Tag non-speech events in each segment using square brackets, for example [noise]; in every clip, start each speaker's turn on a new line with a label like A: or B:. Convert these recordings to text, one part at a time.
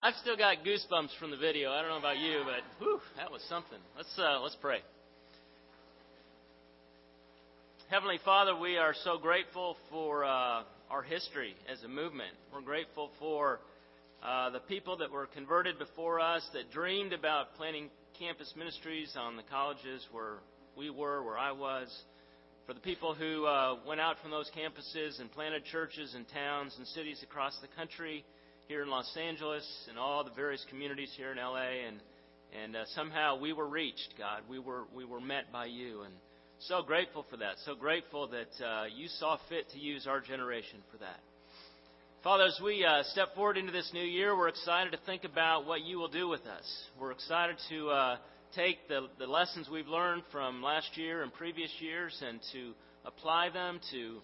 A: I've still got goosebumps from the video. I don't know about you, but whew, that was something. Let's uh, let's pray. Heavenly Father, we are so grateful for uh, our history as a movement. We're grateful for uh, the people that were converted before us, that dreamed about planting campus ministries on the colleges where we were, where I was. For the people who uh, went out from those campuses and planted churches in towns and cities across the country here in Los Angeles and all the various communities here in LA, and and uh, somehow we were reached, God. We were we were met by you, and so grateful for that. So grateful that uh, you saw fit to use our generation for that. Father, as we uh, step forward into this new year, we're excited to think about what you will do with us. We're excited to uh, take the, the lessons we've learned from last year and previous years and to apply them, to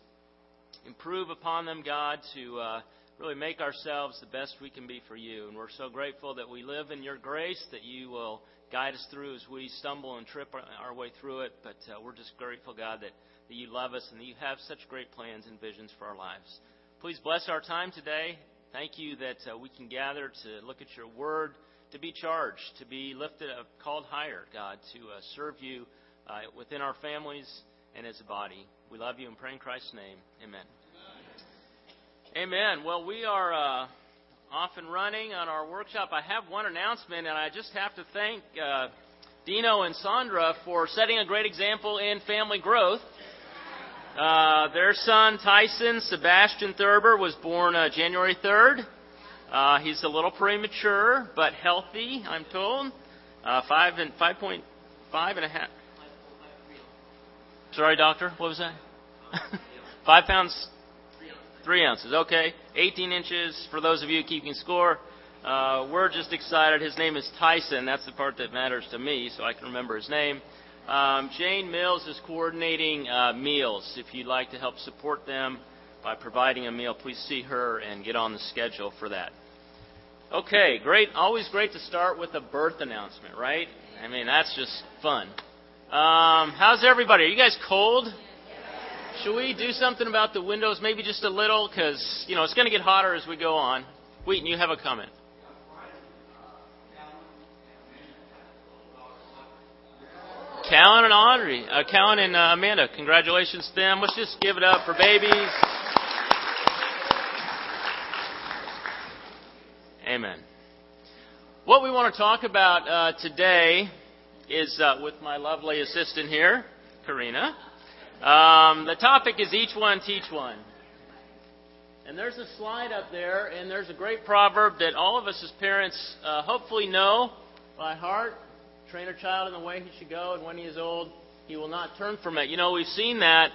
A: improve upon them, God, to uh, really make ourselves the best we can be for you. And we're so grateful that we live in your grace, that you will guide us through as we stumble and trip our way through it. But uh, we're just grateful, God, that, that you love us and that you have such great plans and visions for our lives. Please bless our time today. Thank you that uh, we can gather to look at your word, to be charged, to be lifted up, called higher, God, to uh, serve you uh, within our families and as a body. We love you and pray in Christ's name. Amen. Amen. Well, we are uh, off and running on our workshop. I have one announcement, and I just have to thank uh, Dino and Sandra for setting a great example in family growth. Uh, their son Tyson Sebastian Thurber was born uh, January 3rd. Uh, he's a little premature, but healthy, I'm told. Uh, five and five point five and a half. Sorry, doctor. What was that? [laughs] five pounds Three ounces, okay. 18 inches for those of you keeping score. Uh, we're just excited. His name is Tyson. That's the part that matters to me, so I can remember his name. Um, Jane Mills is coordinating uh, meals. If you'd like to help support them by providing a meal, please see her and get on the schedule for that. Okay, great. Always great to start with a birth announcement, right? I mean, that's just fun. Um, how's everybody? Are you guys cold? Should we do something about the windows, maybe just a little? Because, you know, it's going to get hotter as we go on. Wheaton, you have a comment. Callan and Audrey, uh, Callan and uh, Amanda, congratulations to them. Let's just give it up for babies. Amen. What we want to talk about uh, today is uh, with my lovely assistant here, Karina. Um, the topic is each one teach one. And there's a slide up there, and there's a great proverb that all of us as parents uh, hopefully know by heart. Train a child in the way he should go, and when he is old, he will not turn from it. You know, we've seen that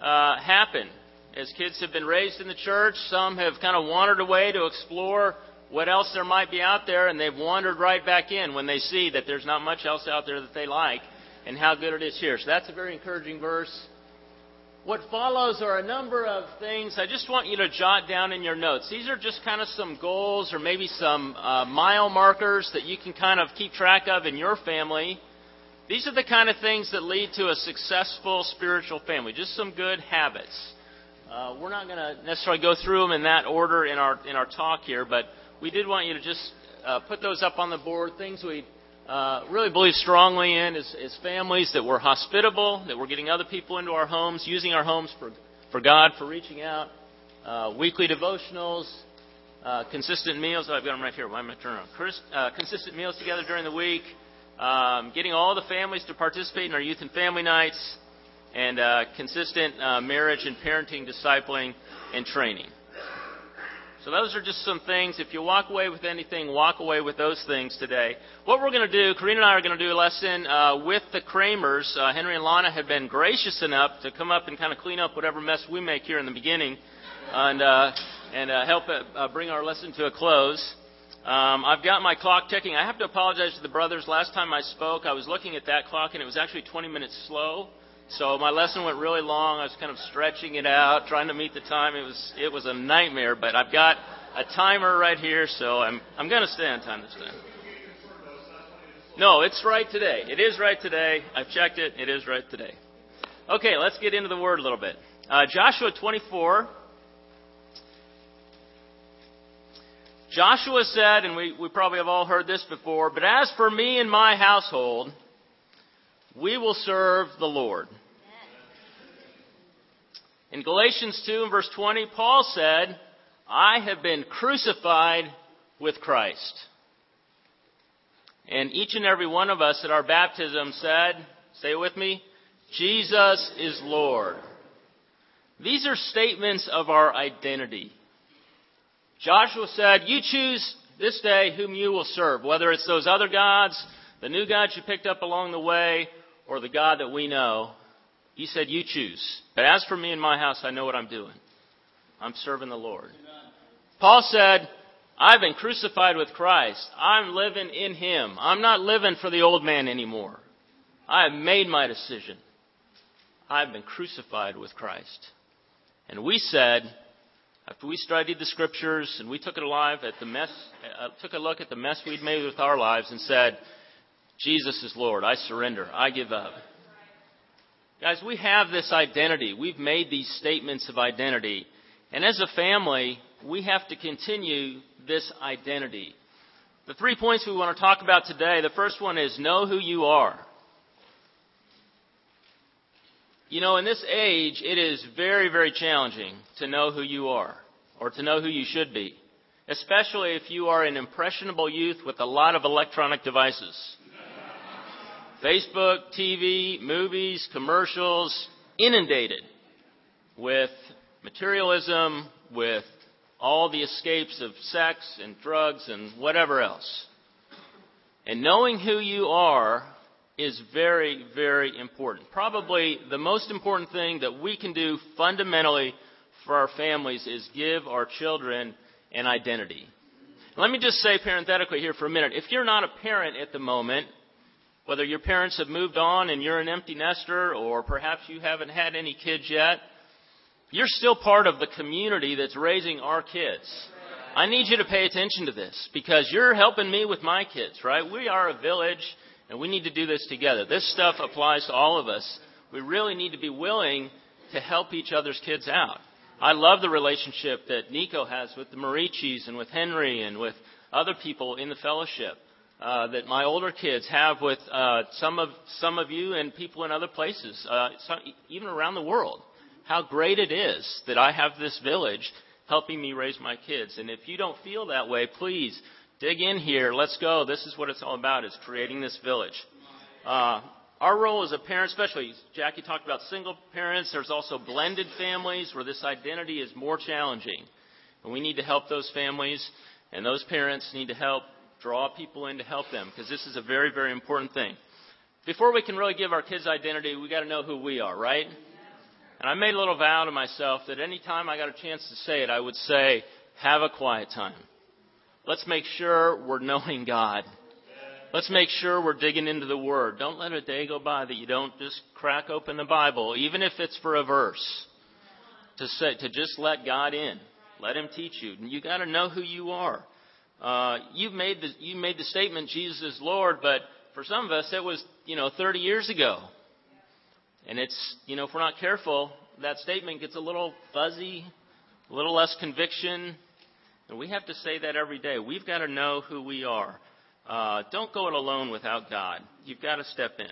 A: uh, happen. As kids have been raised in the church, some have kind of wandered away to explore what else there might be out there, and they've wandered right back in when they see that there's not much else out there that they like and how good it is here. So that's a very encouraging verse. What follows are a number of things I just want you to jot down in your notes. These are just kind of some goals or maybe some uh, mile markers that you can kind of keep track of in your family. These are the kind of things that lead to a successful spiritual family, just some good habits. Uh, we're not going to necessarily go through them in that order in our, in our talk here, but we did want you to just uh, put those up on the board, things we uh, really believe strongly in is, as families that we're hospitable, that we're getting other people into our homes, using our homes for, for God, for reaching out, uh, weekly devotionals, uh, consistent meals. Oh, I've got them right here. Why am I turning around? Uh, consistent meals together during the week, um, getting all the families to participate in our youth and family nights, and uh, consistent marriage and parenting, discipling, and training. So those are just some things. If you walk away with anything, walk away with those things today. What we're going to do, Karina and I are going to do a lesson uh, with the Kramers. Uh, Henry and Lana have been gracious enough to come up and kind of clean up whatever mess we make here in the beginning, and uh, and uh, help uh, bring our lesson to a close. Um, I've got my clock ticking. I have to apologize to the brothers. Last time I spoke, I was looking at that clock, and it was actually 20 minutes slow. So my lesson went really long. I was kind of stretching it out, trying to meet the time. It was it was a nightmare, but I've got a timer right here, so I'm I'm going to stay on time this time. No, it's right today. It is right today. I've checked it. It is right today. Okay, let's get into the word a little bit. Uh, Joshua 24. Joshua said, and we, we probably have all heard this before, but as for me and my household, we will serve the Lord. In Galatians 2 and verse 20, Paul said, I have been crucified with Christ. And each and every one of us at our baptism said, say it with me, Jesus is Lord. These are statements of our identity. Joshua said, You choose this day whom you will serve, whether it's those other gods, the new gods you picked up along the way, or the God that we know. He said, You choose. But as for me and my house, I know what I'm doing. I'm serving the Lord. Paul said, I've been crucified with Christ. I'm living in Him. I'm not living for the old man anymore. I have made my decision. I've been crucified with Christ. And we said, after we studied the scriptures and we took it alive at the mess, uh, took a look at the mess we'd made with our lives and said, Jesus is Lord. I surrender. I give up. Guys, we have this identity. We've made these statements of identity. And as a family, we have to continue this identity. The three points we want to talk about today the first one is know who you are. You know, in this age, it is very, very challenging to know who you are or to know who you should be, especially if you are an impressionable youth with a lot of electronic devices. Facebook, TV, movies, commercials, inundated with materialism, with all the escapes of sex and drugs and whatever else. And knowing who you are is very, very important. Probably the most important thing that we can do fundamentally for our families is give our children an identity. Let me just say parenthetically here for a minute. If you're not a parent at the moment, whether your parents have moved on and you're an empty nester, or perhaps you haven't had any kids yet, you're still part of the community that's raising our kids. I need you to pay attention to this because you're helping me with my kids, right? We are a village and we need to do this together. This stuff applies to all of us. We really need to be willing to help each other's kids out. I love the relationship that Nico has with the Marichis and with Henry and with other people in the fellowship. Uh, that my older kids have with uh, some of some of you and people in other places, uh, some, even around the world. How great it is that I have this village helping me raise my kids. And if you don't feel that way, please dig in here. Let's go. This is what it's all about: is creating this village. Uh, our role as a parent, especially Jackie talked about single parents. There's also blended families where this identity is more challenging, and we need to help those families. And those parents need to help draw people in to help them because this is a very, very important thing. Before we can really give our kids identity, we got to know who we are, right? And I made a little vow to myself that any time I got a chance to say it, I would say, have a quiet time. Let's make sure we're knowing God. Let's make sure we're digging into the Word. Don't let a day go by that you don't just crack open the Bible, even if it's for a verse, to say, to just let God in. Let Him teach you. And you got to know who you are. Uh, you made the you made the statement Jesus is Lord, but for some of us it was you know 30 years ago, and it's you know if we're not careful, that statement gets a little fuzzy, a little less conviction, and we have to say that every day. We've got to know who we are. Uh, don't go it alone without God. You've got to step in.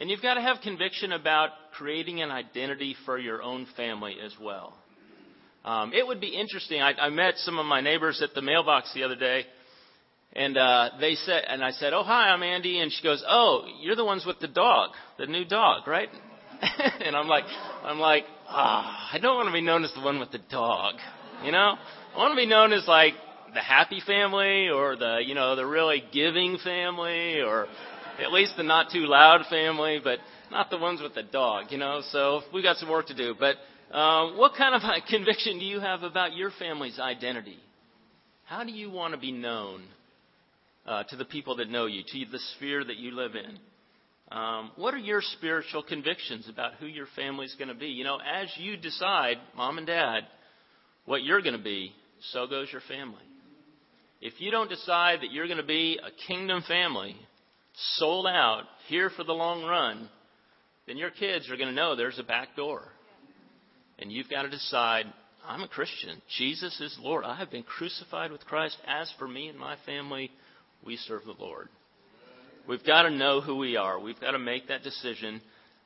A: And you've got to have conviction about creating an identity for your own family as well. Um, it would be interesting. I, I met some of my neighbors at the mailbox the other day, and uh, they said, and I said, "Oh, hi, I'm Andy," and she goes, "Oh, you're the ones with the dog, the new dog, right?" [laughs] and I'm like, I'm like, ah, oh, I don't want to be known as the one with the dog, you know. I want to be known as like the happy family, or the, you know, the really giving family, or at least the not too loud family, but not the ones with the dog, you know. So we got some work to do, but uh, what kind of [laughs] conviction do you have about your family's identity? How do you want to be known uh, to the people that know you, to the sphere that you live in? Um, what are your spiritual convictions about who your family's going to be? You know, as you decide, mom and dad, what you're going to be, so goes your family. If you don't decide that you're going to be a kingdom family, sold out, here for the long run, then your kids are going to know there's a back door. And you've got to decide, I'm a Christian. Jesus is Lord. I have been crucified with Christ. As for me and my family, we serve the Lord. We've got to know who we are. We've got to make that decision.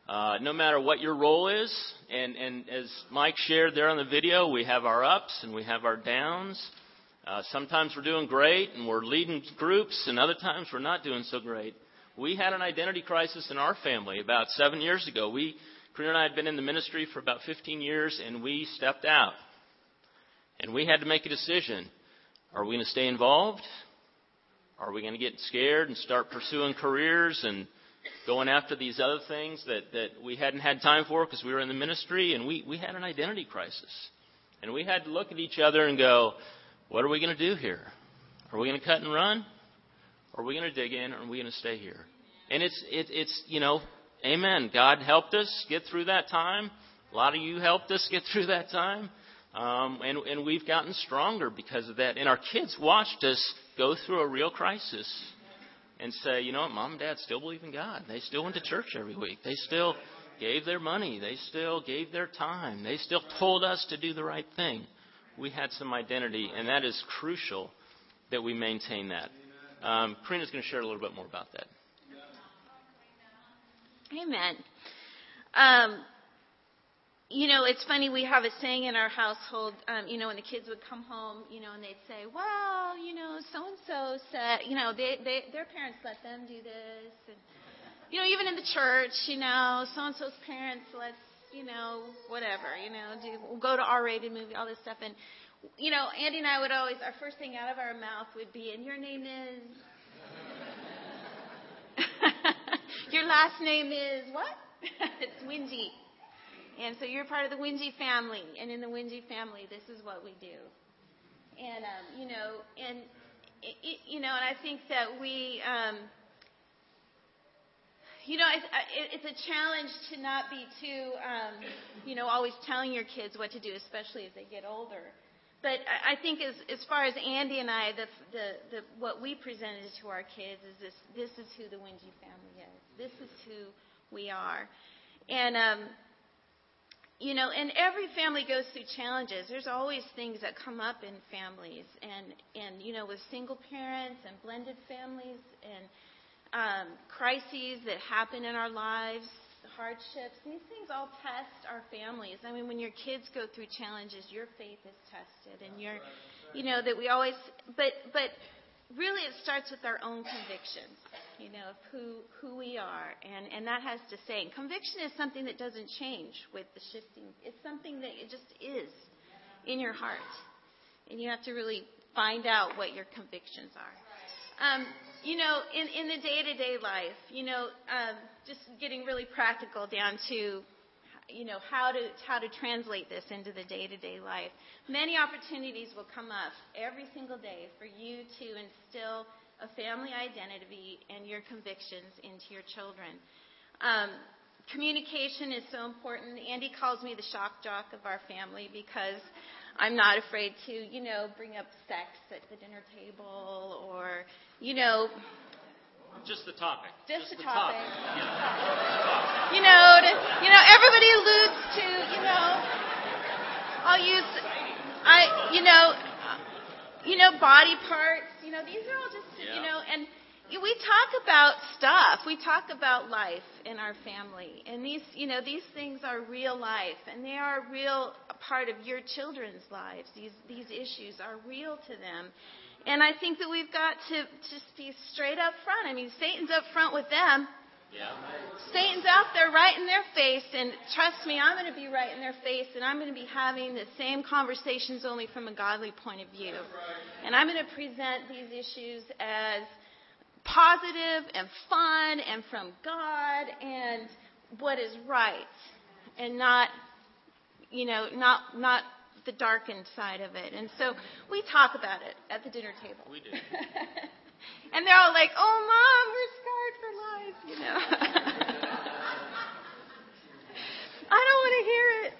A: Uh, no matter what your role is, and, and as Mike shared there on the video, we have our ups and we have our downs. Uh, sometimes we're doing great and we're leading groups, and other times we're not doing so great. We had an identity crisis in our family about seven years ago. We, Karina and I had been in the ministry for about 15 years, and we stepped out. And we had to make a decision. Are we going to stay involved? Are we going to get scared and start pursuing careers and going after these other things that, that we hadn't had time for because we were in the ministry? And we, we had an identity crisis. And we had to look at each other and go, what are we going to do here? Are we going to cut and run? Are we going to dig in? Or are we going to stay here? And it's, it, it's, you know, amen. God helped us get through that time. A lot of you helped us get [laughs] through that time. Um, and, and we've gotten stronger because of that. And our kids watched us go through a real crisis and say, you know what, mom and dad still believe in God. They still went to church every week. They still gave their money. They still gave their time. They still told us to do the right thing. We had some identity, and that is crucial that we maintain that. Um, Karina's going to share a little bit more about that.
B: Amen. Um, you know, it's funny. We have a saying in our household. Um, you know, when the kids would come home, you know, and they'd say, "Well, you know, so and so said, you know, they, they their parents let them do this, and you know, even in the church, you know, so and so's parents let, you know, whatever, you know, do we'll go to R-rated movie, all this stuff, and you know, Andy and I would always, our first thing out of our mouth would be, "And your name is." Your last name is what? [laughs] it's Wingy. And so you're part of the Wingy family, and in the Wingy family, this is what we do. And um, you know, and it, you know, and I think that we, um, you know, it's, it's a challenge to not be too, um, you know, always telling your kids what to do, especially as they get older. But I think as as far as Andy and I, the the, the what we presented to our kids is this: this is who the Wingy family is. This is who we are, and um, you know, and every family goes through challenges. There's always things that come up in families, and and you know, with single parents and blended families, and um, crises that happen in our lives, hardships. These things all test our families. I mean, when your kids go through challenges, your faith is tested, and you're, you know, that we always. But but really, it starts with our own convictions you know, of who, who we are. And, and that has to say, and conviction is something that doesn't change with the shifting. It's something that it just is in your heart. And you have to really find out what your convictions are. Um, you know, in, in the day to day life, you know, um, just getting really practical down to, you know, how to, how to translate this into the day to day life. Many opportunities will come up every single day for you to instill a family identity and your convictions into your children. Um, communication is so important. Andy calls me the shock jock of our family because I'm not afraid to, you know, bring up sex at the dinner table or, you know,
A: just the topic.
B: Just,
A: just
B: the,
A: the,
B: topic.
A: topic. Yeah.
B: You know, to, you know, everybody alludes to, you know, I'll use, I, you know, you know, body parts. Know, these are all just, yeah. you know, and we talk about stuff. We talk about life in our family, and these, you know, these things are real life, and they are a real part of your children's lives. These these issues are real to them, and I think that we've got to just be straight up front. I mean, Satan's up front with them.
A: Yeah.
B: Satan's out there right in their face, and trust me, I'm going to be right in their face, and I'm going to be having the same conversations only from a godly point of view. And I'm going to present these issues as positive and fun and from God and what is right, and not, you know, not not the darkened side of it. And so we talk about it at the dinner table.
A: We do. [laughs]
B: and they're all like, "Oh, mom, we're scarred for life," you know. [laughs] I don't want to hear it.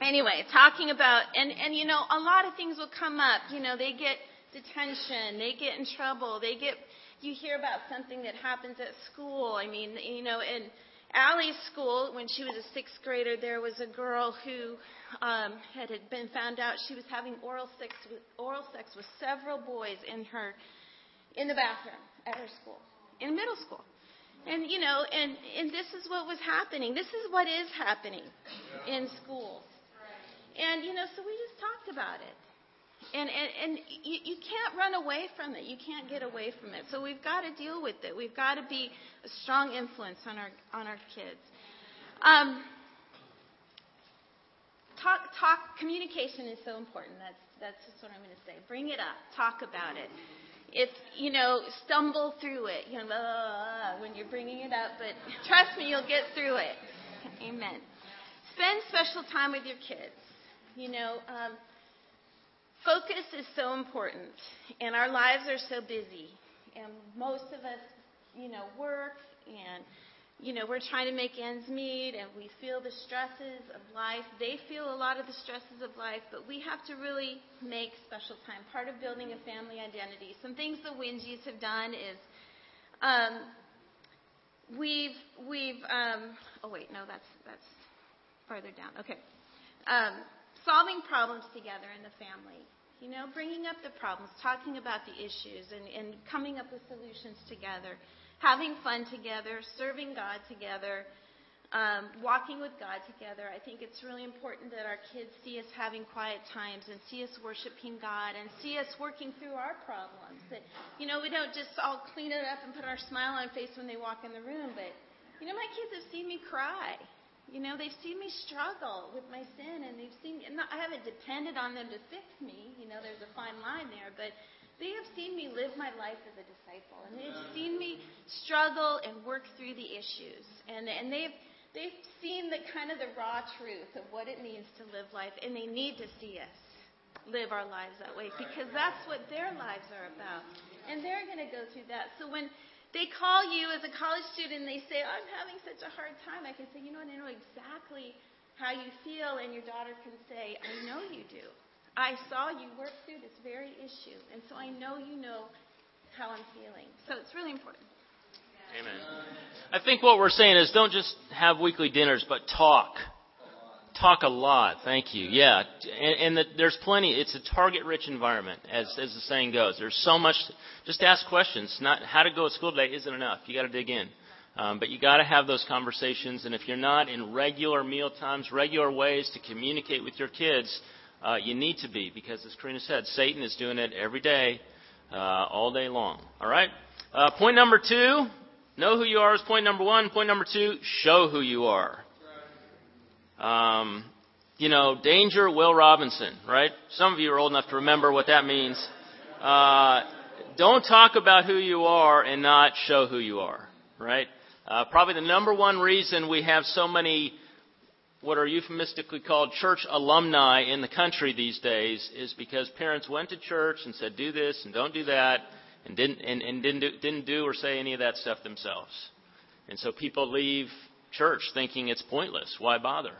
B: Anyway, talking about and and you know, a lot of things will come up. You know, they get detention, they get in trouble, they get you hear about something that happens at school. I mean, you know, and Allie's school, when she was a sixth grader, there was a girl who um, had, had been found out she was having oral sex with, oral sex with several boys in her in the bathroom at her school, in middle school. And you know, and and this is what was happening. This is what is happening in schools. And you know, so we just talked about it. And, and, and you, you can't run away from it. You can't get away from it. So we've got to deal with it. We've got to be a strong influence on our, on our kids. Um, talk, talk, communication is so important. That's, that's just what I'm going to say. Bring it up. Talk about it. If, you know, stumble through it, you know, when you're bringing it up, but trust me, you'll get through it. Amen. Spend special time with your kids. You know, um, Focus is so important, and our lives are so busy. And most of us, you know, work and, you know, we're trying to make ends meet and we feel the stresses of life. They feel a lot of the stresses of life, but we have to really make special time. Part of building a family identity. Some things the Wingies have done is um, we've, we've, um, oh wait, no, that's, that's farther down. Okay. Um, solving problems together in the family. You know, bringing up the problems, talking about the issues, and, and coming up with solutions together. Having fun together, serving God together, um, walking with God together. I think it's really important that our kids see us having quiet times and see us worshiping God and see us working through our problems. That, you know, we don't just all clean it up and put our smile on face when they walk in the room, but, you know, my kids have seen me cry. You know, they've seen me struggle with my sin, and they've seen. And I haven't depended on them to fix me. You know, there's a fine line there, but they have seen me live my life as a disciple, and they've seen me struggle and work through the issues, and and they've they've seen the kind of the raw truth of what it means to live life, and they need to see us live our lives that way because that's what their lives are about, and they're going to go through that. So when they call you as a college student and they say, I'm having such a hard time. I can say, you know what, I know exactly how you feel, and your daughter can say, I know you do. I saw you work through this very issue, and so I know you know how I'm feeling. So it's really important.
A: Amen. I think what we're saying is don't just have weekly dinners, but talk. Talk a lot. Thank you. Yeah, and, and the, there's plenty. It's a target-rich environment, as as the saying goes. There's so much. Just ask questions. Not how to go to school today isn't enough. You got to dig in. Um, but you got to have those conversations. And if you're not in regular meal times, regular ways to communicate with your kids, uh, you need to be because, as Karina said, Satan is doing it every day, uh, all day long. All right. Uh, point number two: know who you are is point number one. Point number two: show who you are. Um, you know, danger, Will Robinson, right? Some of you are old enough to remember what that means. Uh, don't talk about who you are and not show who you are, right? Uh, probably the number one reason we have so many what are euphemistically called church alumni in the country these days is because parents went to church and said do this and don't do that and didn't and, and didn't do, didn't do or say any of that stuff themselves. And so people leave church thinking it's pointless. Why bother?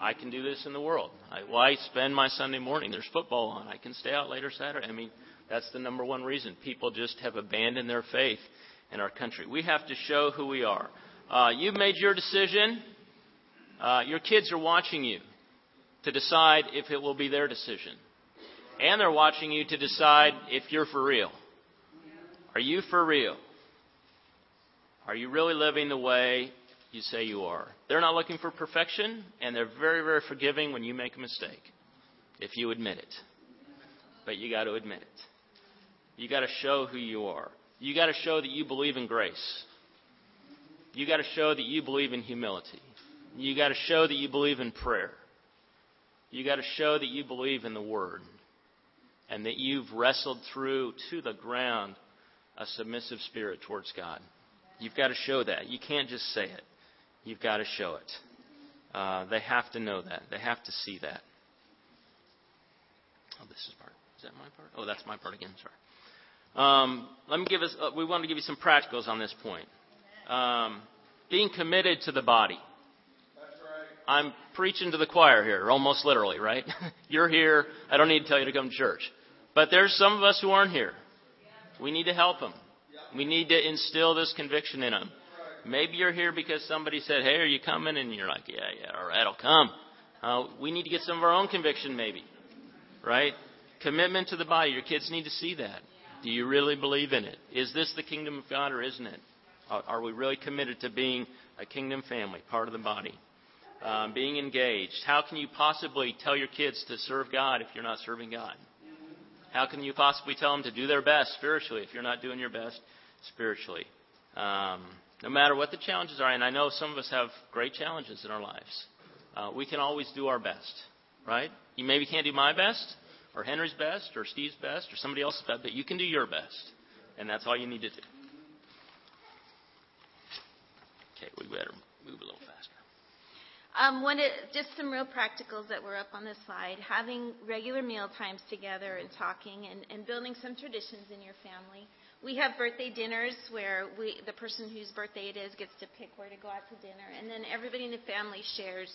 A: I can do this in the world. I, why spend my Sunday morning? There's football on. I can stay out later Saturday. I mean, that's the number one reason. People just have abandoned their faith in our country. We have to show who we are. Uh, you've made your decision. Uh, your kids are watching you to decide if it will be their decision. And they're watching you to decide if you're for real. Are you for real? Are you really living the way you say you are. They're not looking for perfection, and they're very, very forgiving when you make a mistake, if you admit it. But you got to admit it. You got to show who you are. You got to show that you believe in grace. You got to show that you believe in humility. You got to show that you believe in prayer. You got to show that you believe in the Word and that you've wrestled through to the ground a submissive spirit towards God. You've got to show that. You can't just say it. You've got to show it. Uh, they have to know that. They have to see that. Oh, this is part. Is that my part? Oh, that's my part again. Sorry. Um, let me give us. Uh, we want to give you some practicals on this point. Um, being committed to the body. I'm preaching to the choir here, almost literally, right? [laughs] You're here. I don't need to tell you to come to church. But there's some of us who aren't here. We need to help them. We need to instill this conviction in them Maybe you're here because somebody said, "Hey, are you coming?" And you're like, "Yeah, yeah, all right, I'll come." Uh, we need to get some of our own conviction, maybe, right? Commitment to the body. Your kids need to see that. Do you really believe in it? Is this the kingdom of God or isn't it? Are, are we really committed to being a kingdom family, part of the body? Um, being engaged. How can you possibly tell your kids to serve God if you're not serving God? How can you possibly tell them to do their best spiritually if you're not doing your best spiritually? Um, no matter what the challenges are, and I know some of us have great challenges in our lives, uh, we can always do our best, right? You maybe can't do my best, or Henry's best, or Steve's best, or somebody else's best, but you can do your best, and that's all you need to do. Okay, we better move a little faster.
B: Um, one, just some real practicals that were up on the slide. Having regular meal times together and talking and, and building some traditions in your family. We have birthday dinners where we, the person whose birthday it is gets to pick where to go out to dinner, and then everybody in the family shares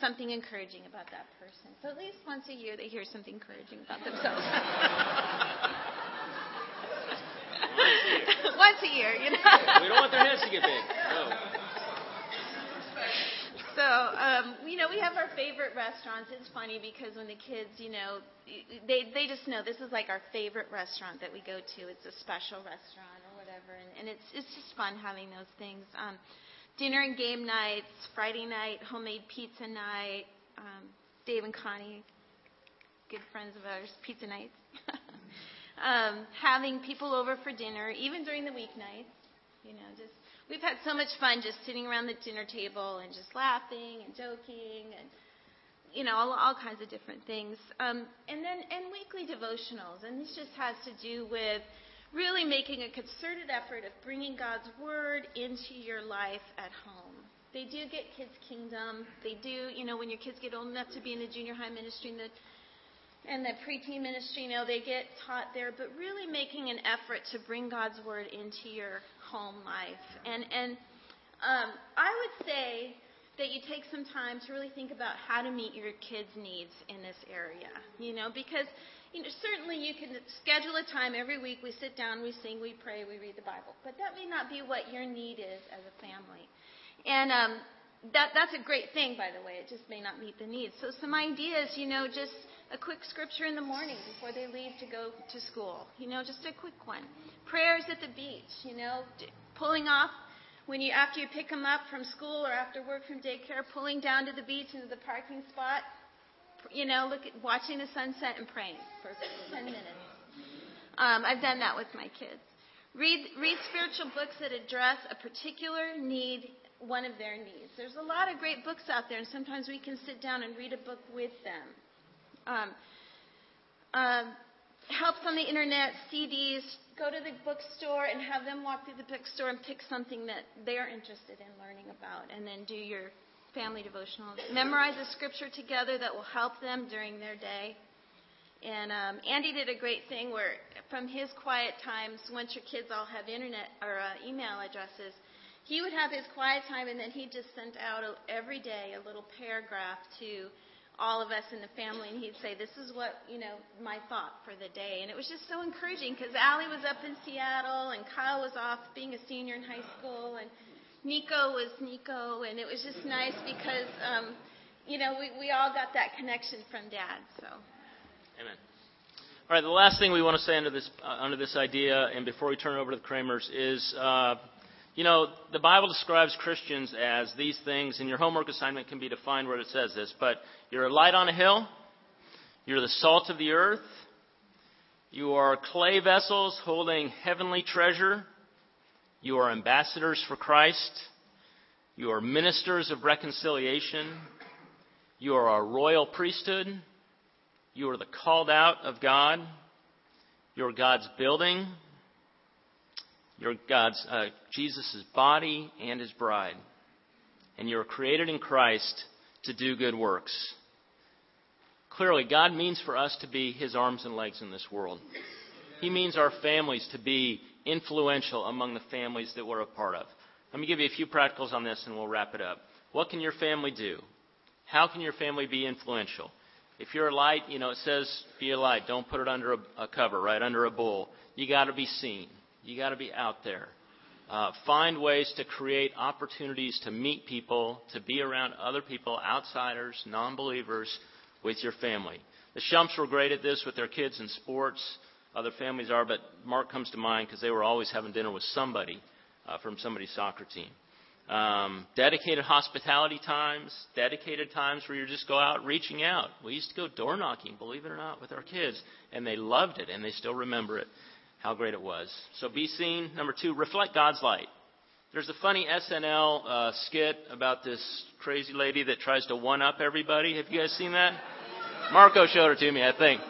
B: something encouraging about that person. So at least once a year they hear something encouraging about themselves. [laughs] [laughs] once a year, you know.
A: We don't want their heads to get big. No.
B: So, um, you know, we have our favorite restaurants. It's funny because when the kids, you know, they they just know this is like our favorite restaurant that we go to. It's a special restaurant or whatever, and, and it's it's just fun having those things. Um, dinner and game nights, Friday night homemade pizza night. Um, Dave and Connie, good friends of ours, pizza nights. [laughs] um, having people over for dinner, even during the weeknights. You know, just we've had so much fun just sitting around the dinner table and just laughing and joking and you know all, all kinds of different things. Um, and then and weekly devotionals. And this just has to do with really making a concerted effort of bringing god's word into your life at home. They do get kids kingdom. They do you know when your kids get old enough to be in the junior high ministry and the and the preteen ministry, you know, they get taught there, but really making an effort to bring God's word into your home life. And and um, I would say that you take some time to really think about how to meet your kids' needs in this area. You know, because you know certainly you can schedule a time every week. We sit down, we sing, we pray, we read the Bible, but that may not be what your need is as a family. And um, that that's a great thing, by the way. It just may not meet the needs. So some ideas, you know, just a quick scripture in the morning before they leave to go to school. You know, just a quick one. Prayers at the beach. You know, pulling off when you after you pick them up from school or after work from daycare, pulling down to the beach into the parking spot. You know, look at watching the sunset and praying for 10 minutes. Um, I've done that with my kids. Read read spiritual books that address a particular need one of their needs. There's a lot of great books out there, and sometimes we can sit down and read a book with them. Um, uh, helps on the internet, CDs, go to the bookstore and have them walk through the bookstore and pick something that they're interested in learning about, and then do your family devotionals. Memorize a scripture together that will help them during their day. And um, Andy did a great thing where, from his quiet times, once your kids all have internet or uh, email addresses, he would have his quiet time, and then he just sent out a, every day a little paragraph to all of us in the family, and he'd say, "This is what you know my thought for the day," and it was just so encouraging because Allie was up in Seattle, and Kyle was off being a senior in high school, and Nico was Nico, and it was just nice because um, you know we we all got that connection from Dad. So.
A: Amen. All right, the last thing we want to say under this uh, under this idea, and before we turn it over to the Kramers, is uh, you know, the Bible describes Christians as these things, and your homework assignment can be defined where it says this, but you're a light on a hill, you're the salt of the earth, you are clay vessels holding heavenly treasure, you are ambassadors for Christ, you are ministers of reconciliation, you are a royal priesthood, you are the called out of God, you're God's building, you're God's, uh, Jesus' body and his bride. And you're created in Christ to do good works. Clearly, God means for us to be his arms and legs in this world. He means our families to be influential among the families that we're a part of. Let me give you a few practicals on this and we'll wrap it up. What can your family do? How can your family be influential? If you're a light, you know, it says be a light. Don't put it under a, a cover, right? Under a bowl. You got to be seen. You got to be out there. uh, find ways to create opportunities to meet people, to be around other people, outsiders, non believers, with your family. The Shumps were great at this with their kids in sports. Other families are, but Mark comes to mind because they were always having dinner with somebody uh, from somebody's soccer team. Um, dedicated hospitality times, dedicated times where you just go out reaching out. We used to go door knocking, believe it or not, with our kids, and they loved it, and they still remember it how great it was. So be seen. Number two, reflect God's light. There's a funny SNL uh, skit about this crazy lady that tries to one up everybody. Have you guys seen that? Marco showed it to me, I think.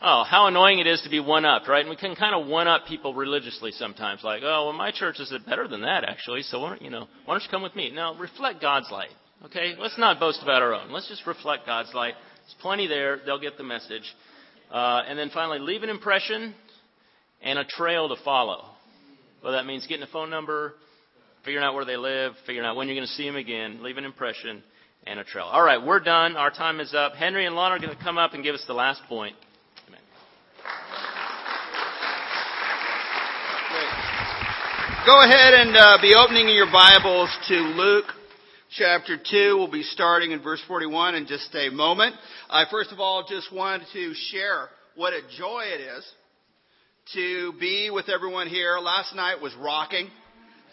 A: Oh, how annoying it is to be one up, right? And we can kind of one up people religiously sometimes, like, oh, well, my church is better than that, actually. So why don't you know? Why don't you come with me? Now, reflect God's light. Okay, let's not boast about our own. Let's just reflect God's light. There's plenty there. They'll get the message. Uh, and then finally, leave an impression and a trail to follow. Well, that means getting a phone number, figuring out where they live, figuring out when you're going to see them again, leave an impression, and a trail. All right, we're done. Our time is up. Henry and Lon are going to come up and give us the last point. Amen.
C: Go ahead and uh, be opening your Bibles to Luke chapter 2. We'll be starting in verse 41 in just a moment. I first of all just wanted to share what a joy it is to be with everyone here. Last night was rocking.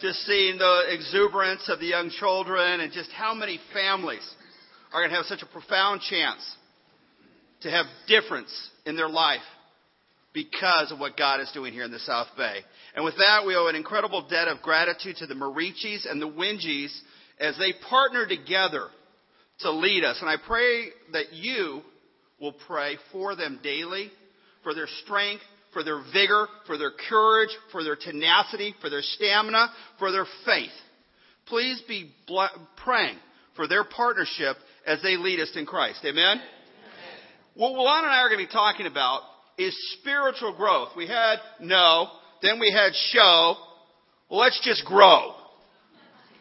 C: Just seeing the exuberance of the young children and just how many families are going to have such a profound chance to have difference in their life because of what God is doing here in the South Bay. And with that, we owe an incredible debt of gratitude to the Marichis and the Wingies as they partner together to lead us. And I pray that you will pray for them daily, for their strength, for their vigor, for their courage, for their tenacity, for their stamina, for their faith. Please be praying for their partnership as they lead us in Christ. Amen? Amen. What Willon and I are going to be talking about is spiritual growth. We had know, then we had show. Well, let's just grow.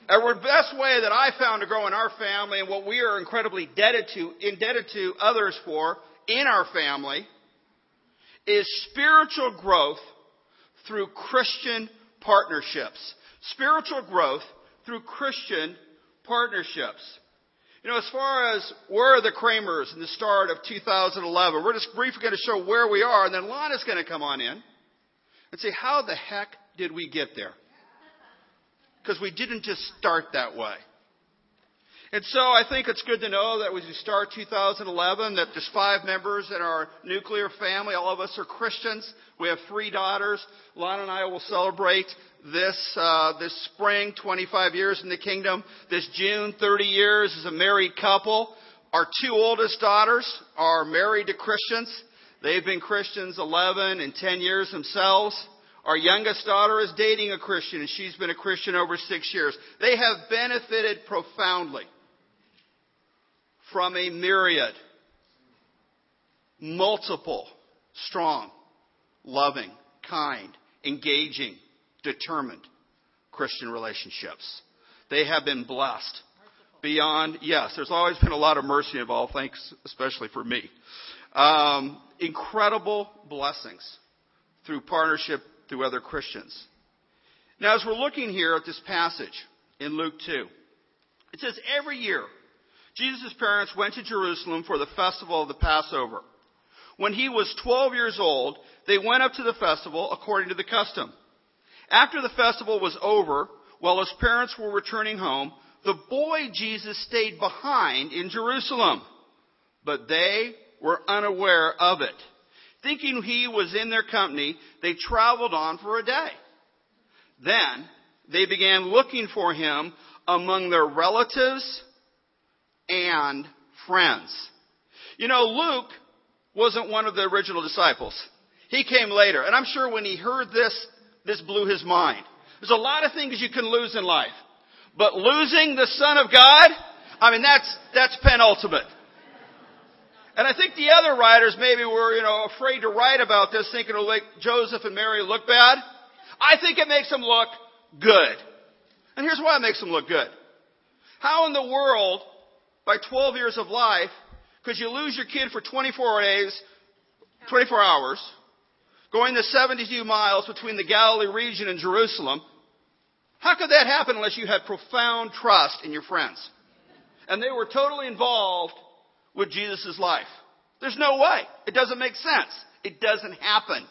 C: And the best way that I found to grow in our family and what we are incredibly indebted to, indebted to others for in our family is spiritual growth through Christian partnerships. Spiritual growth through Christian partnerships. You know, as far as where are the Kramers in the start of 2011, we're just briefly going to show where we are, and then Lana's going to come on in and say, how the heck did we get there? Because we didn't just start that way. And so I think it's good to know that as we start 2011, that there's five members in our nuclear family. All of us are Christians. We have three daughters. Lana and I will celebrate this uh, this spring 25 years in the kingdom. This June 30 years as a married couple. Our two oldest daughters are married to Christians. They've been Christians 11 and 10 years themselves. Our youngest daughter is dating a Christian, and she's been a Christian over six years. They have benefited profoundly from a myriad, multiple, strong, loving, kind, engaging, determined Christian relationships. They have been blessed beyond, yes, there's always been a lot of mercy involved, thanks especially for me. Um, incredible blessings through partnership through other Christians. Now, as we're looking here at this passage in Luke 2, it says every year Jesus' parents went to Jerusalem for the festival of the Passover. When he was 12 years old, they went up to the festival according to the custom. After the festival was over, while his parents were returning home, the boy Jesus stayed behind in Jerusalem. But they were unaware of it. Thinking he was in their company, they traveled on for a day. Then they began looking for him among their relatives and friends. You know, Luke wasn't one of the original disciples. He came later. And I'm sure when he heard this, this blew his mind. There's a lot of things you can lose in life. But losing the Son of God, I mean, that's, that's penultimate. And I think the other writers maybe were, you know, afraid to write about this, thinking it'll make Joseph and Mary look bad. I think it makes them look good. And here's why it makes them look good. How in the world by 12 years of life because you lose your kid for 24 days, 24 hours, going the 72 miles between the Galilee region and Jerusalem, How could that happen unless you had profound trust in your friends? And they were totally involved with Jesus' life. There's no way. It doesn't make sense. It doesn't happen.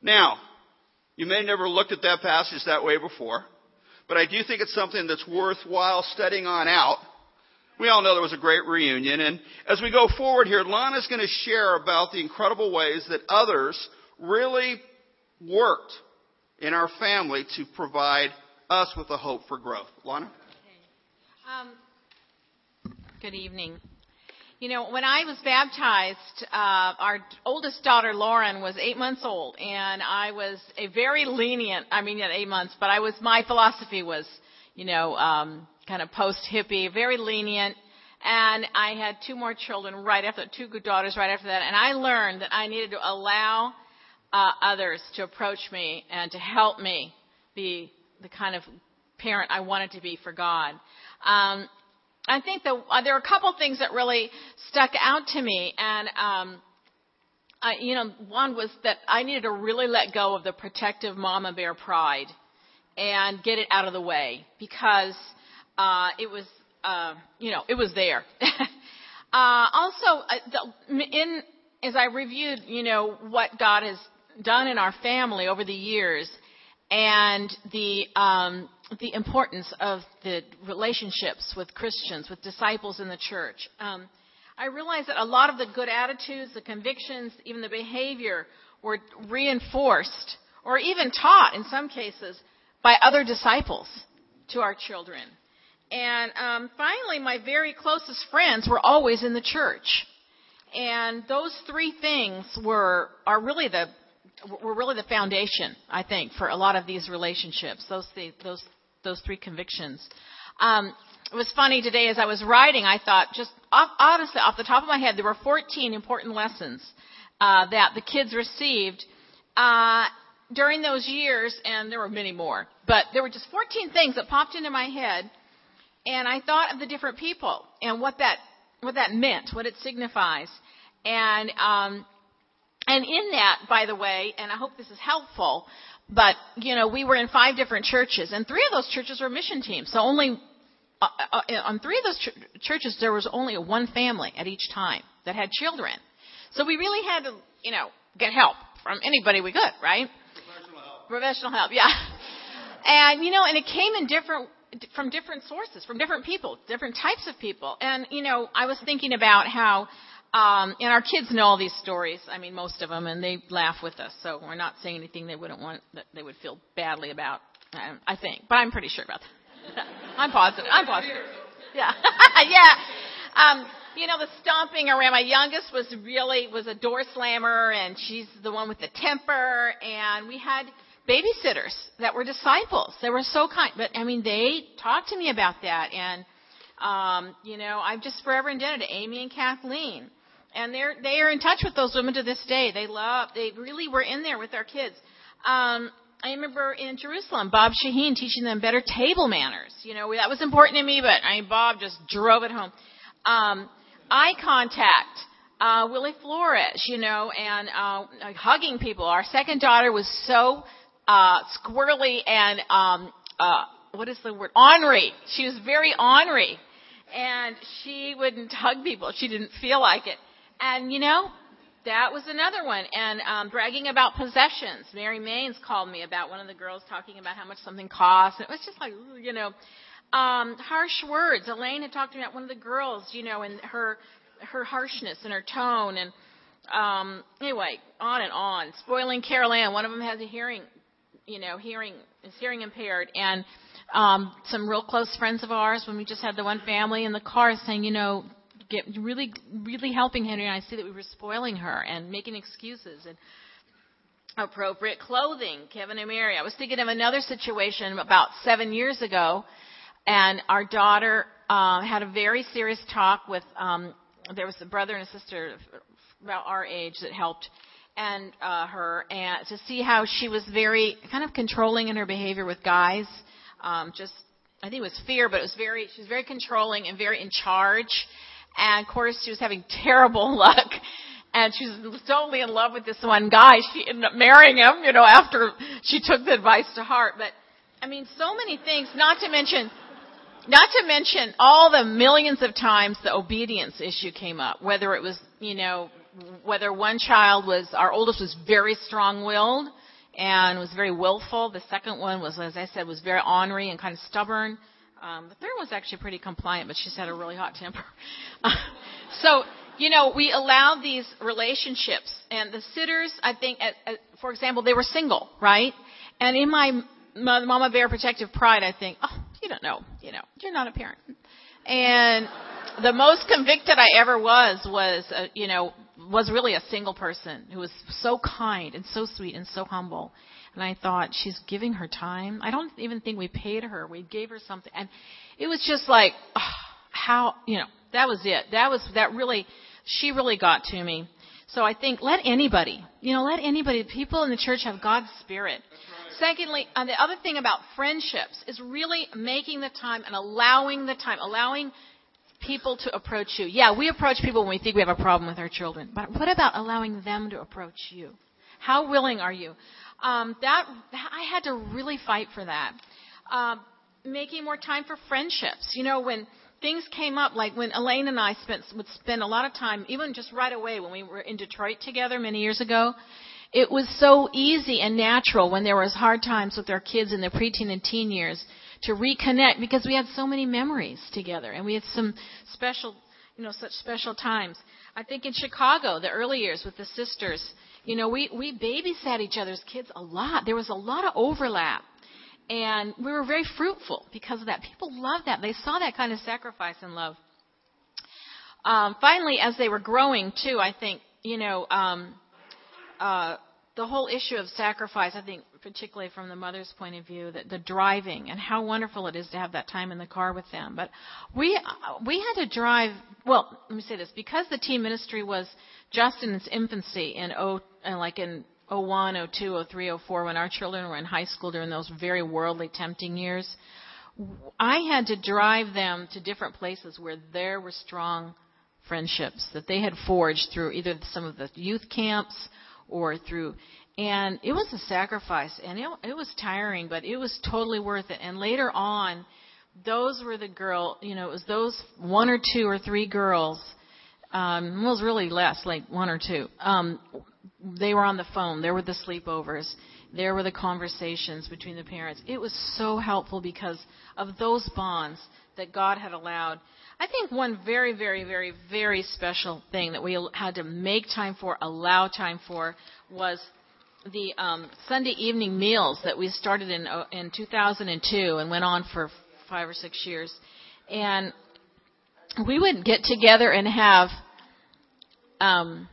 C: Now, you may never looked at that passage that way before, but I do think it's something that's worthwhile studying on out. We all know there was a great reunion, and as we go forward here, Lana's going to share about the incredible ways that others really worked in our family to provide us with a hope for growth. Lana? Okay. Um,
D: good evening. You know, when I was baptized, uh, our oldest daughter Lauren was eight months old, and I was a very lenient. I mean, at eight months, but I was my philosophy was, you know, um, kind of post hippie, very lenient. And I had two more children right after, two good daughters right after that, and I learned that I needed to allow uh, others to approach me and to help me be the kind of parent I wanted to be for God. Um, I think that uh, there are a couple things that really stuck out to me, and um, I, you know, one was that I needed to really let go of the protective mama bear pride and get it out of the way because uh, it was, uh, you know, it was there. [laughs] uh, also, uh, in as I reviewed, you know, what God has done in our family over the years, and the um, the importance of the relationships with Christians, with disciples in the church. Um, I realized that a lot of the good attitudes, the convictions, even the behavior were reinforced or even taught in some cases by other disciples to our children. And um, finally, my very closest friends were always in the church. And those three things were are really the were really the foundation, I think, for a lot of these relationships. Those those those three convictions. Um, it was funny today as I was writing. I thought, just off, honestly, off the top of my head, there were 14 important lessons uh, that the kids received uh, during those years, and there were many more. But there were just 14 things that popped into my head, and I thought of the different people and what that what that meant, what it signifies, and um, and in that, by the way, and I hope this is helpful, but, you know, we were in five different churches, and three of those churches were mission teams. So only, uh, uh, uh, on three of those ch- churches, there was only one family at each time that had children. So we really had to, you know, get help from anybody we could, right?
C: Professional help.
D: Professional help, yeah. [laughs] And, you know, and it came in different, from different sources, from different people, different types of people. And, you know, I was thinking about how, um, and our kids know all these stories. I mean, most of them, and they laugh with us. So we're not saying anything they wouldn't want that they would feel badly about. Um, I think, but I'm pretty sure about that. [laughs] I'm positive. I'm positive. Yeah, [laughs] yeah. Um, you know, the stomping around. My youngest was really was a door slammer, and she's the one with the temper. And we had babysitters that were disciples. They were so kind, but I mean, they talked to me about that, and um, you know, I'm just forever indebted to Amy and Kathleen and they're they are in touch with those women to this day. They love they really were in there with our kids. Um, I remember in Jerusalem, Bob Shaheen teaching them better table manners. You know, that was important to me, but I mean, Bob just drove it home. Um, eye contact, uh, Willie Flores, you know, and uh, hugging people. Our second daughter was so uh, squirrely and um, uh, what is the word? Ornery. She was very ornery, and she wouldn't hug people. She didn't feel like it. And you know, that was another one. And um, bragging about possessions. Mary Maines called me about one of the girls talking about how much something costs. And it was just like, you know, um, harsh words. Elaine had talked about one of the girls, you know, and her her harshness and her tone. And um, anyway, on and on. Spoiling Carol Ann. One of them has a hearing, you know, hearing is hearing impaired. And um, some real close friends of ours, when we just had the one family in the car, saying, you know, get really, really helping Henry and I see that we were spoiling her and making excuses and appropriate clothing. Kevin and Mary. I was thinking of another situation about seven years ago, and our daughter uh, had a very serious talk with. Um, there was a brother and a sister about our age that helped and uh, her and to see how she was very kind of controlling in her behavior with guys. Um, just I think it was fear, but it was very she was very controlling and very in charge. And of course, she was having [laughs] terrible luck. And she was totally in love with this one guy. She ended up marrying him, you know, after she took the advice to heart. But I mean, so many things, not to mention, not to mention all the millions of times the obedience issue came up, whether it was, you know, whether one child was, our oldest was very strong-willed and was very willful. The second one was, as I said, was very ornery and kind of stubborn. Um, the third one was actually pretty compliant, but she had a really hot temper. [laughs] so, you know, we allowed these relationships, and the sitters, I think, at, at, for example, they were single, right? And in my Mama Bear protective pride, I think, oh, you don't know, you know, you're not a parent. And the most convicted I ever was was, uh, you know, was really a single person who was so kind and so sweet and so humble. And I thought, she's giving her time. I don't even think we paid her. We gave her something. And it was just like, oh, how, you know, that was it. That was, that really, she really got to me. So I think let anybody, you know, let anybody, people in the church have God's Spirit. Secondly, uh, the other thing about friendships is really making the time and allowing the time, allowing people to approach you. Yeah, we approach people when we think we have a problem with our children, but what about allowing them to approach you? How willing are you? Um, that I had to really fight for that. Uh, making more time for friendships. You know, when things came up, like when Elaine and I spent would spend a lot of time, even just right away when we were in Detroit together many years ago. It was so easy and natural when there was hard times with our kids in their preteen and teen years to reconnect because we had so many memories together and we had some special, you know, such special times. I think in Chicago, the early years with the sisters, you know, we, we babysat each other's kids a lot. There was a lot of overlap. And we were very fruitful because of that. People loved that. They saw that kind of sacrifice and love. Um, finally, as they were growing too, I think, you know, um, uh, the whole issue of sacrifice, I think, particularly from the mother's point of view, that the driving and how wonderful it is to have that time in the car with them. But we we had to drive. Well, let me say this: because the teen ministry was just in its infancy in oh, uh, like in 01, 02, 03, 04, when our children were in high school during those very worldly, tempting years, I had to drive them to different places where there were strong friendships that they had forged through either some of the youth camps or through and it was a sacrifice and it, it was tiring but it was totally worth it. And later on those were the girl you know it was those one or two or three girls um it was really less like one or two um they were on the phone. There were the sleepovers. There were the conversations between the parents. It was so helpful because of those bonds that god had allowed. I think one very, very, very, very special thing that we had to make time for, allow time for, was the um, Sunday evening meals that we started in uh, in 2002 and went on for five or six years, and we would get together and have. Um,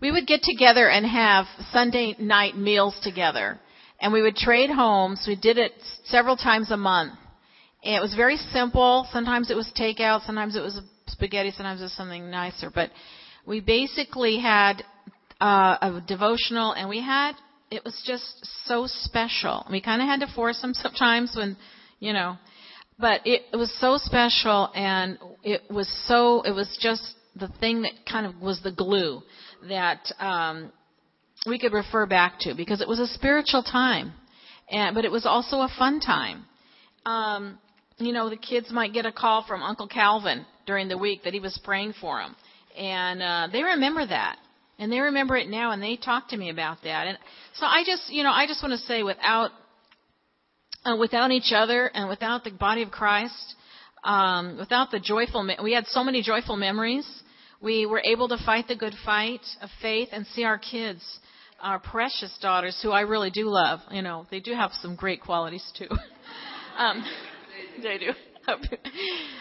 D: we would get together and have Sunday night meals together, and we would trade homes. We did it several times a month and it was very simple. Sometimes it was takeout, sometimes it was spaghetti, sometimes it was something nicer. But we basically had uh, a devotional, and we had it was just so special. We kind of had to force them sometimes when, you know, but it, it was so special, and it was so it was just the thing that kind of was the glue that um, we could refer back to because it was a spiritual time, and but it was also a fun time. Um, you know, the kids might get a call from Uncle Calvin during the week that he was praying for them. And uh, they remember that. And they remember it now and they talk to me about that. And so I just, you know, I just want to say without uh, without each other and without the body of Christ, um, without the joyful, we had so many joyful memories. We were able to fight the good fight of faith and see our kids, our precious daughters, who I really do love. You know, they do have some great qualities too. [laughs] um, they do.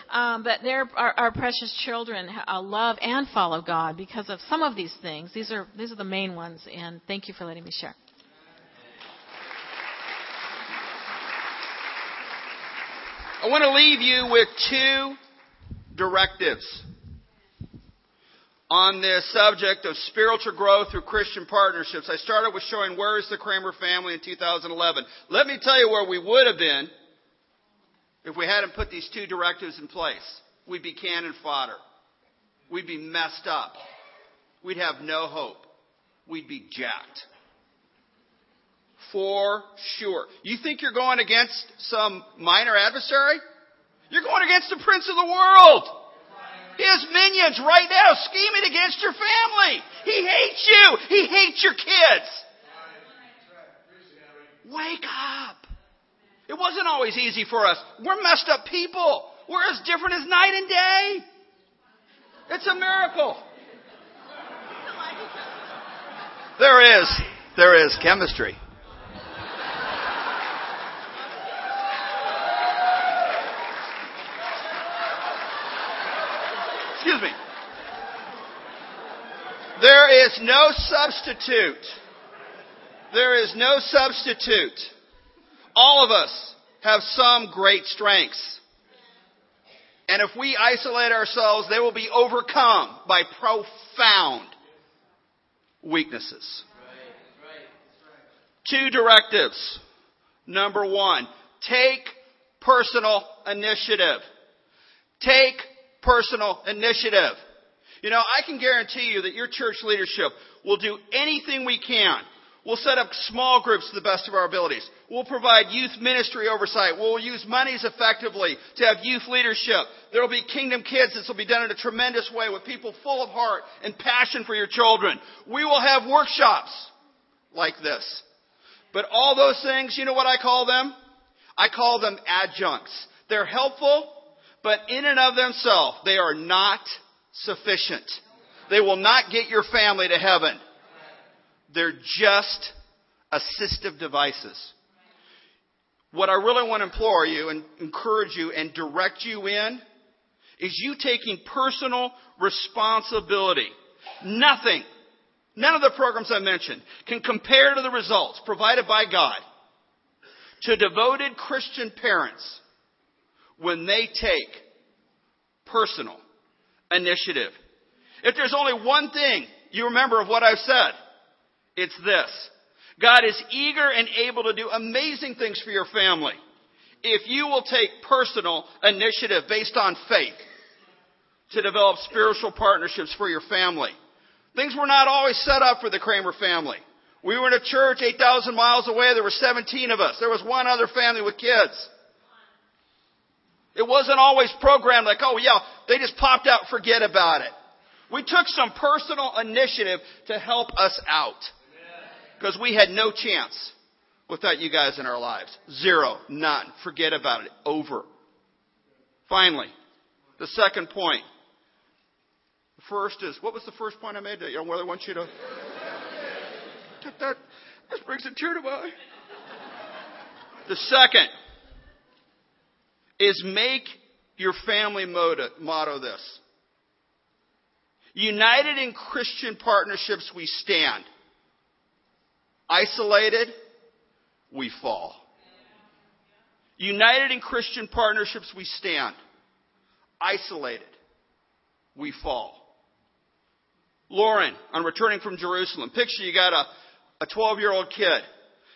D: Um, but they're our, our precious children uh, love and follow God because of some of these things. These are these are the main ones. And thank you for letting me share.
C: I want to leave you with two directives on the subject of spiritual growth through Christian partnerships. I started with showing where is the Kramer family in 2011. Let me tell you where we would have been if we hadn't put these two directives in place, we'd be cannon fodder. We'd be messed up. We'd have no hope. We'd be jacked. For sure. You think you're going against some minor adversary? You're going against the prince of the world. His minions right now scheming against your family. He hates you. He hates your kids. Wake up. It wasn't always easy for us. We're messed up people. We're as different as night and day. It's a miracle. There is. There is chemistry. Excuse me. There is no substitute. There is no substitute. All of us have some great strengths. And if we isolate ourselves, they will be overcome by profound weaknesses. Two directives. Number one, take personal initiative. Take personal initiative. You know, I can guarantee you that your church leadership will do anything we can. We'll set up small groups to the best of our abilities. We'll provide youth ministry oversight. We'll use monies effectively to have youth leadership. There will be Kingdom Kids. This will be done in a tremendous way with people full of heart and passion for your children. We will have workshops like this. But all those things, you know what I call them? I call them adjuncts. They're helpful, but in and of themselves, they are not sufficient. They will not get your family to heaven. They're just assistive devices. What I really want to implore you and encourage you and direct you in is you taking personal responsibility. Nothing, none of the programs I mentioned can compare to the results provided by God to devoted Christian parents when they take personal initiative. If there's only one thing you remember of what I've said, it's this. God is eager and able to do amazing things for your family if you will take personal initiative based on faith to develop spiritual partnerships for your family. Things were not always set up for the Kramer family. We were in a church 8,000 miles away. There were 17 of us. There was one other family with kids. It wasn't always programmed like, oh yeah, they just popped out, forget about it. We took some personal initiative to help us out. Because we had no chance without you guys in our lives. Zero. None. Forget about it. Over. Finally, the second point. The first is, what was the first point I made? That you know, I want you to. that, this brings a tear to my eye. The second is make your family motto this. United in Christian partnerships we stand. Isolated, we fall. United in Christian partnerships we stand. Isolated, we fall. Lauren, on returning from Jerusalem, picture you got a, a 12 year old kid,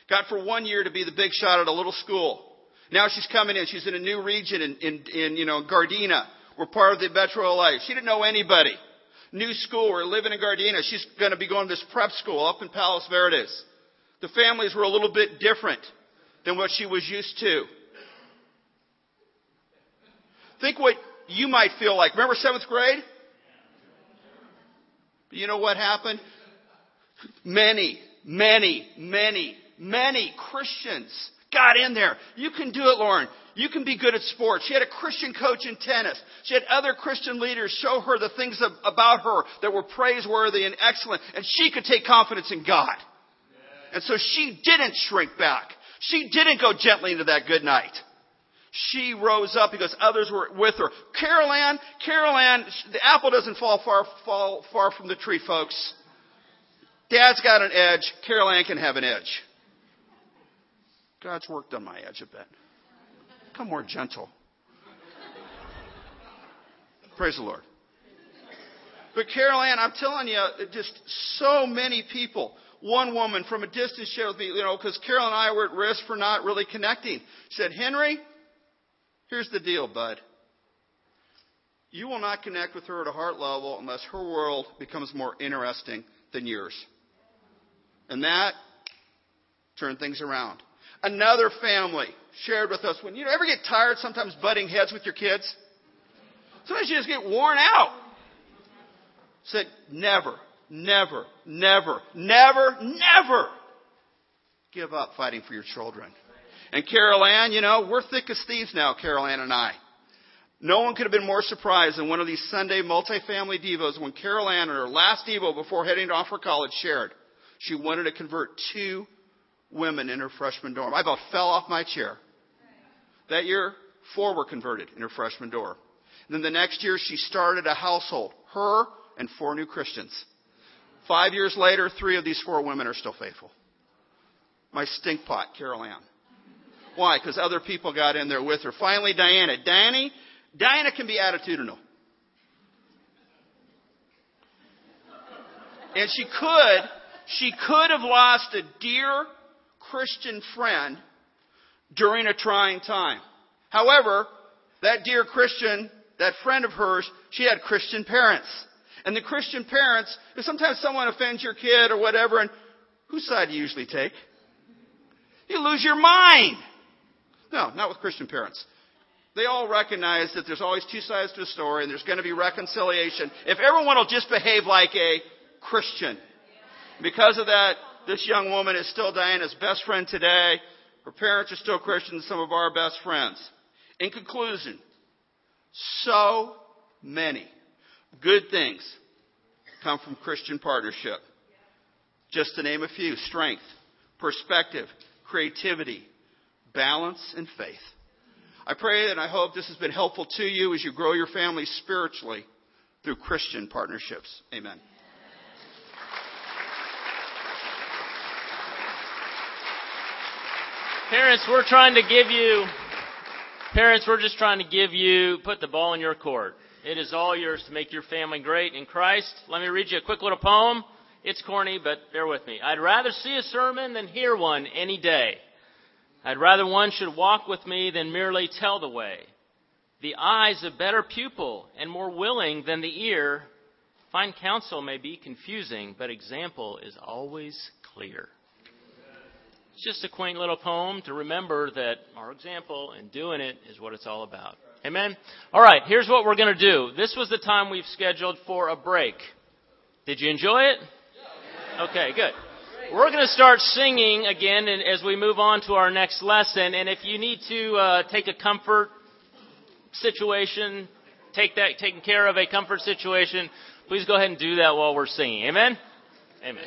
C: got for one year to be the big shot at a little school. Now she's coming in. She's in a new region in, in, in you know, Gardena. We're part of the Metro LA. She didn't know anybody. New school. We're living in Gardena. She's going to be going to this prep school up in Palos Verdes. The families were a little bit different than what she was used to. Think what you might feel like. Remember seventh grade? You know what happened? Many, many, many, many Christians got in there. You can do it, Lauren. You can be good at sports. She had a Christian coach in tennis. She had other Christian leaders show her the things about her that were praiseworthy and excellent, and she could take confidence in God. And so she didn't shrink back. She didn't go gently into that good night. She rose up because others were with her. Carol Ann, Carol Ann, the apple doesn't fall far, fall far from the tree, folks. Dad's got an edge. Carol Ann can have an edge. God's worked on my edge a bit. Become more gentle. Praise the Lord. But Carol Ann, I'm telling you, just so many people. One woman from a distance shared with me, you know, because Carol and I were at risk for not really connecting. She said, Henry, here's the deal, bud. You will not connect with her at a heart level unless her world becomes more interesting than yours. And that turned things around. Another family shared with us when you ever get tired sometimes butting heads with your kids? Sometimes you just get worn out. Said, never, never, never, never, never give up fighting for your children. And Carol Ann, you know, we're thick as thieves now, Carol Ann and I. No one could have been more surprised than one of these Sunday multifamily devos when Carol Ann, in her last devo before heading off for college, shared she wanted to convert two women in her freshman dorm. I about fell off my chair. That year, four were converted in her freshman dorm. And then the next year, she started a household, her and four new Christians. Five years later, three of these four women are still faithful. My stink pot, Carol Ann. Why? Because other people got in there with her. Finally, Diana. Diana, Diana can be attitudinal. And she could, she could have lost a dear Christian friend during a trying time. However, that dear Christian, that friend of hers, she had Christian parents. And the Christian parents, if sometimes someone offends your kid or whatever, and whose side do you usually take? You lose your mind. No, not with Christian parents. They all recognize that there's always two sides to a story and there's going to be reconciliation if everyone will just behave like a Christian. Because of that, this young woman is still Diana's best friend today. Her parents are still Christians, some of our best friends. In conclusion, so many good things come from Christian partnership. Just to name a few strength, perspective, creativity, balance, and faith. I pray and I hope this has been helpful to you as you grow your family spiritually through Christian partnerships. Amen.
A: Parents, we're trying to give you, parents, we're just trying to give you, put the ball in your court. It is all yours to make your family great in Christ. Let me read you a quick little poem. It's corny, but bear with me. I'd rather see a sermon than hear one any day. I'd rather one should walk with me than merely tell the way. The eye's a better pupil and more willing than the ear. Fine counsel may be confusing, but example is always clear. It's just a quaint little poem to remember that our example and doing it is what it's all about. Amen? All right, here's what we're going to do. This was the time we've scheduled for a break. Did you enjoy it? Okay, good. We're going to start singing again as we move on to our next lesson. And if you need to uh, take a comfort situation, take that taking care of a comfort situation, please go ahead and do that while we're singing. Amen. Amen.